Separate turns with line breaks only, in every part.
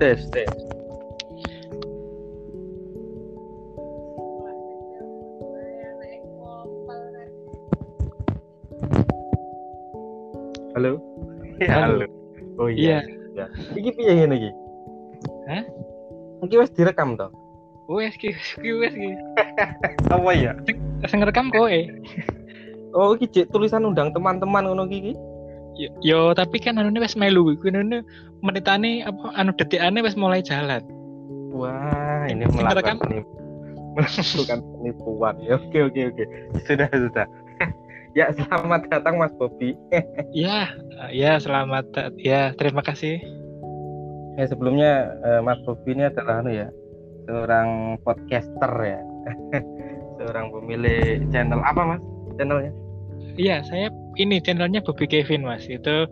Tes, tes. Halo.
Ya, halo.
Oh iya.
Iya.
Iki piye ngene iki?
Hah?
Iki wis direkam to?
Wes ki, ki wes ki.
Apa ya?
Sing ngerekam kowe.
Oh, iki cek tulisan undang teman-teman ngono iki.
Yo, yo tapi kan anu wes melu iku anu menitane apa anu detikane wis mulai jalan.
Wah, ini melakukan melakukan penipuan. Ya, oke oke oke. Sudah sudah. ya, selamat datang Mas Bobi.
Ya, ya selamat ya terima kasih.
Ya sebelumnya eh, Mas Bobi ini adalah anu ya seorang podcaster ya, seorang pemilik channel apa Mas channelnya?
Iya, saya ini channelnya Bobby Kevin Mas. Itu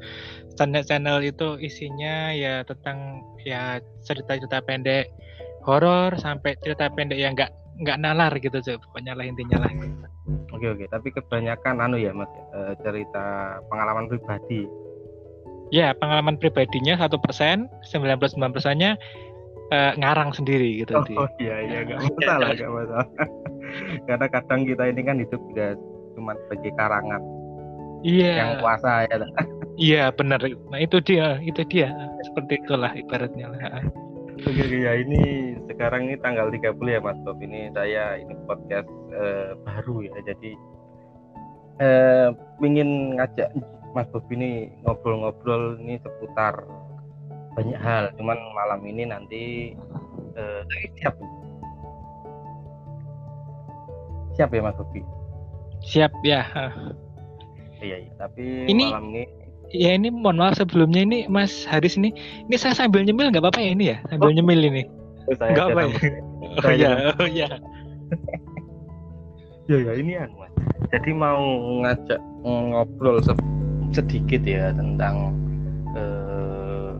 channel channel itu isinya ya tentang ya cerita-cerita pendek horor sampai cerita pendek yang nggak nggak nalar gitu Cuk. pokoknya lah intinya lah.
Oke oke. Tapi kebanyakan anu ya Mas eh, cerita pengalaman pribadi.
Ya, pengalaman pribadinya satu persen, 99 persennya eh, ngarang sendiri gitu.
Oh, oh iya iya nggak masalah nggak masalah. Karena kadang kita ini kan hidup juga cuma sebagai karangan
Iya,
yang kuasa ya.
iya benar. Nah itu dia, itu dia. Seperti itulah ibaratnya lah.
Oke oke ya ini sekarang ini tanggal 30 ya Mas Bob ini saya ini podcast eh, baru ya jadi eh ingin ngajak Mas Bob ini ngobrol-ngobrol ini seputar banyak hal cuman malam ini nanti eh, siap siap ya Mas Bobi
Siap ya.
iya iya tapi
Ini-
malam ini
Ya ini mohon maaf sebelumnya ini Mas Haris ini, ini saya sambil nyemil nggak apa-apa ya ini ya, sambil
Oh.
nyemil ini.
saya
Nggak apa ya? Oh iya, oh iya.
Ya ya ini anu Mas. Jadi mau ngajak ngobrol se- sedikit ya tentang eh,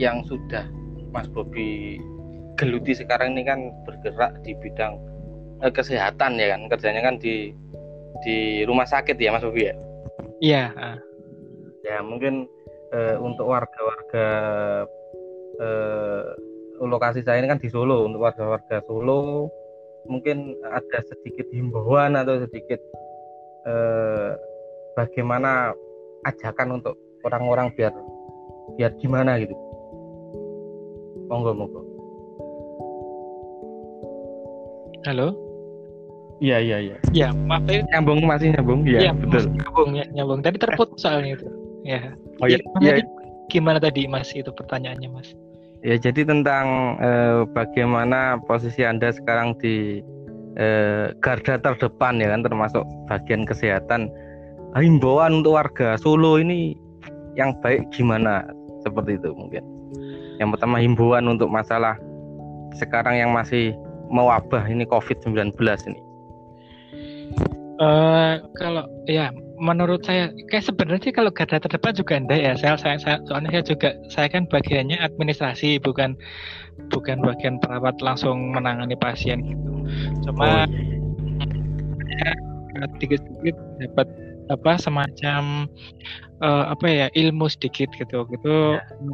yang sudah Mas Bobi geluti sekarang ini kan bergerak di bidang eh, kesehatan ya kan kerjanya kan di di rumah sakit ya Mas Bobi ya.
Iya, ah.
Ya mungkin eh, untuk warga-warga eh, lokasi saya ini kan di Solo untuk warga-warga Solo mungkin ada sedikit himbauan atau sedikit eh, bagaimana ajakan untuk orang-orang biar biar gimana gitu monggo monggo
halo.
Iya iya iya
Ya maaf tadi
nyambung masih nyambung
ya,
iya betul
nyambung ya, nyambung. Tadi terputus soalnya itu. Ya.
oh iya
Gimana,
iya
tadi, gimana tadi Mas itu pertanyaannya Mas?
Ya, jadi tentang eh, bagaimana posisi Anda sekarang di eh, garda terdepan ya kan termasuk bagian kesehatan. Himbauan untuk warga Solo ini yang baik gimana? Seperti itu mungkin. Yang pertama himbauan untuk masalah sekarang yang masih mewabah ini COVID-19 ini.
Eh kalau ya menurut saya kayak sebenarnya sih kalau garda terdepan juga enggak ya saya, saya, saya soalnya saya juga saya kan bagiannya administrasi bukan bukan bagian perawat langsung menangani pasien gitu. Cuma sedikit-sedikit dapat apa semacam eh, apa ya ilmu sedikit gitu. Gitu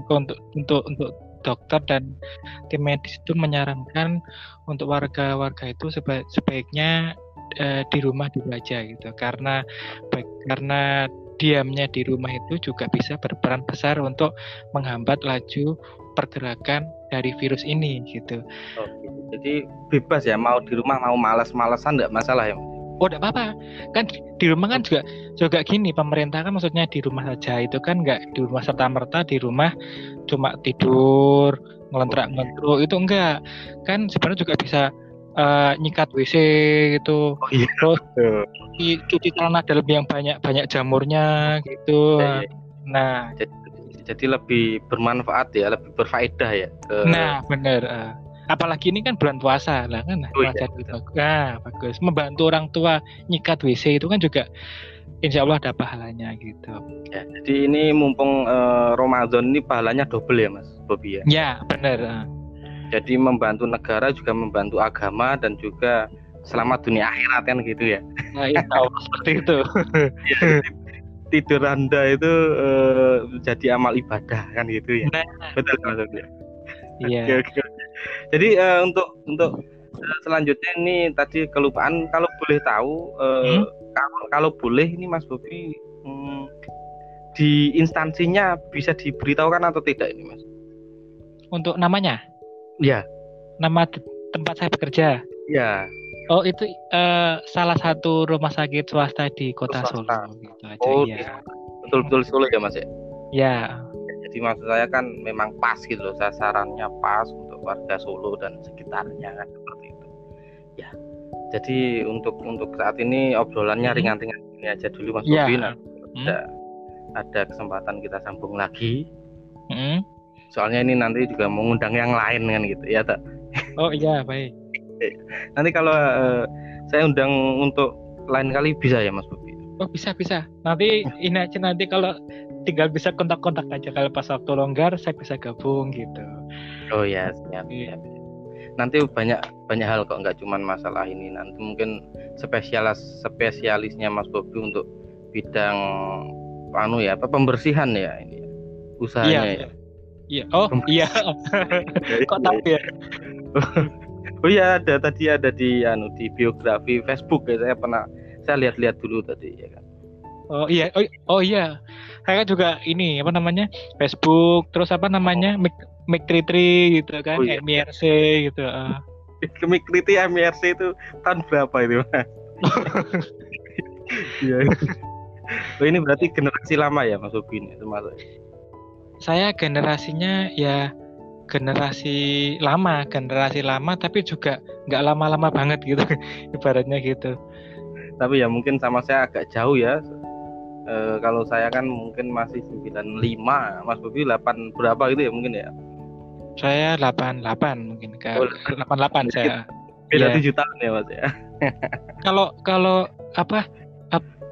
untuk untuk untuk dokter dan tim medis itu menyarankan untuk warga-warga itu seba- sebaiknya eh, di rumah dulu aja gitu karena baik karena diamnya di rumah itu juga bisa berperan besar untuk menghambat laju pergerakan dari virus ini gitu.
Gitu. Jadi bebas ya mau di rumah mau malas-malasan nggak masalah ya.
Oh, tidak apa-apa. Kan di- rumah kan juga juga gini, pemerintah kan maksudnya di rumah saja itu kan nggak di rumah serta merta di rumah cuma tidur, ngelentrak-ngelentruk itu enggak. Kan sebenarnya juga bisa eh, nyikat WC gitu.
Oh iya.
Terus cuci, cuci celana dalam yang banyak banyak jamurnya gitu.
Ya, ya.
Nah,
Jadi, jadi lebih bermanfaat ya, lebih berfaedah ya. ke-
nah bener. eh. apalagi ini kan bulan puasa lah kan.
Oh, iya,
puasa itu bagus. Nah, bagus. Membantu orang tua nyikat WC itu kan juga insya Allah ada pahalanya gitu.
Ya, jadi ini mumpung eh, Ramadan ini pahalanya double ya Mas Bobi ya.
Ya, bener. eh.
Jadi membantu negara juga membantu agama dan juga selamat dunia akhirat kan gitu ya.
Nah, insya Allah seperti itu.
Ya, tidur anda itu uh, jadi amal ibadah kan gitu ya nah. betul maksudnya
iya
okay, okay. jadi uh, untuk untuk uh, selanjutnya ini tadi kelupaan kalau boleh tahu uh, hmm? kalau kalau boleh ini Mas Bobi hmm, di instansinya bisa diberitahukan atau tidak ini Mas
untuk namanya
ya
nama tempat saya bekerja
ya
Oh itu uh, salah satu rumah sakit swasta di kota swasta. Solo gitu
aja oh, ya. Betul-betul Solo ya Mas ya?
Ya.
Jadi maksud saya kan memang pas gitu loh sasarannya pas untuk warga Solo dan sekitarnya kan seperti itu. Ya. Jadi untuk untuk saat ini obrolannya hmm. ringan-ringan ini aja dulu Mas ya. Bobi. Nah, hmm. ada ada kesempatan kita sambung lagi. Hmm. Soalnya ini nanti juga mengundang yang lain kan gitu ya tak?
Oh iya baik
nanti kalau uh, saya undang untuk lain kali bisa ya Mas Bobi
oh bisa bisa nanti ini aja nanti kalau tinggal bisa kontak-kontak aja kalau pas waktu longgar saya bisa gabung gitu
oh ya siap, iya. siap. nanti banyak banyak hal kok nggak cuma masalah ini nanti mungkin spesialis spesialisnya Mas Bobi untuk bidang anu ya apa pembersihan ya ini ya, usahanya
iya, ya. Iya. Oh, iya. Kok tahu ya?
Oh iya ada tadi ada di anu di biografi Facebook ya saya pernah saya lihat-lihat dulu tadi ya kan.
Oh iya oh, oh iya saya juga ini apa namanya Facebook terus apa namanya oh. Mic Tritri gitu kan oh, iya. MIRC gitu. Uh.
Mic Tritri MIRC itu tahun berapa itu mas? Iya. oh, ini berarti generasi lama ya Mas Ubin itu masuk.
Saya generasinya ya generasi lama, generasi lama tapi juga nggak lama-lama banget gitu, ibaratnya gitu.
Tapi ya mungkin sama saya agak jauh ya. E, kalau saya kan mungkin masih 95, Mas Bobi 8 berapa gitu ya mungkin ya?
Saya 88 mungkin ke oh, 88 saya.
Beda ya. 7 tahun ya Mas ya.
kalau kalau apa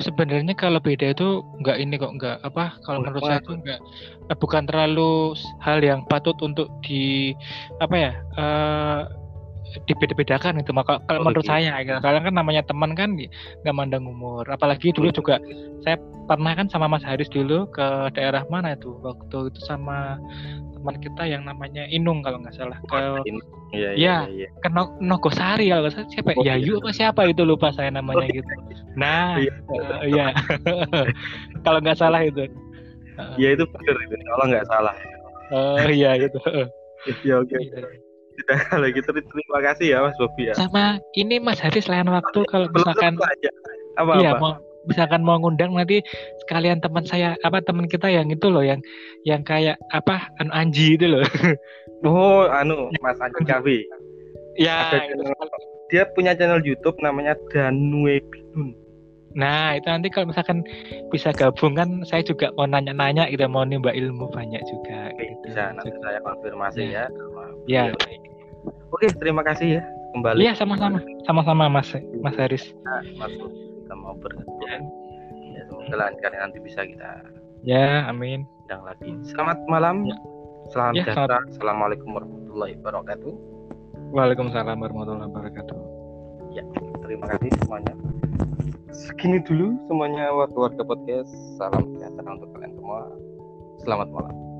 sebenarnya kalau beda itu nggak ini kok nggak apa kalau menurut saya itu nggak eh, bukan terlalu hal yang patut untuk di apa ya uh, dibeda-bedakan itu maka kalau oh, menurut gitu. saya gitu. karena kan namanya teman kan nggak mandang umur apalagi dulu juga saya pernah kan sama Mas Haris dulu ke daerah mana itu waktu itu sama teman kita yang namanya Inung kalau nggak salah ke
Iya, iya,
ya, ya, ke no Nogosari kalau saya siapa oh, Yayu apa siapa itu lupa saya namanya oh, gitu. Nah, iya, uh, ya. kalau nggak salah itu.
Iya itu benar itu kalau nggak salah.
Oh iya gitu.
Iya oke. Sudah kalau gitu terima kasih ya Mas Bobi ya.
Sama ini Mas Haris lain waktu kalau misalkan apa, iya, apa? mau misalkan mau ngundang nanti sekalian teman saya apa teman kita yang itu loh yang yang kayak apa anu Anji itu loh.
Oh anu Mas Anji Kavi
ya
dia punya channel YouTube namanya Danue Binun
nah itu nanti kalau misalkan bisa gabung kan saya juga mau nanya-nanya gitu mau nimba ilmu banyak juga gitu.
bisa nanti saya konfirmasi ya.
ya, ya.
oke terima kasih ya kembali.
Iya sama-sama. Sama-sama Mas Mas Haris.
Nah, Mas kita mau bertemu ya. ya semoga lancar nanti bisa kita
ya amin.
yang lagi. Selamat malam. Ya. selamat ya, sejahtera selamat. assalamualaikum warahmatullahi wabarakatuh.
Waalaikumsalam warahmatullahi wabarakatuh.
Ya terima kasih semuanya. Segini dulu semuanya warga-warga podcast. Salam sejahtera untuk kalian semua. Selamat malam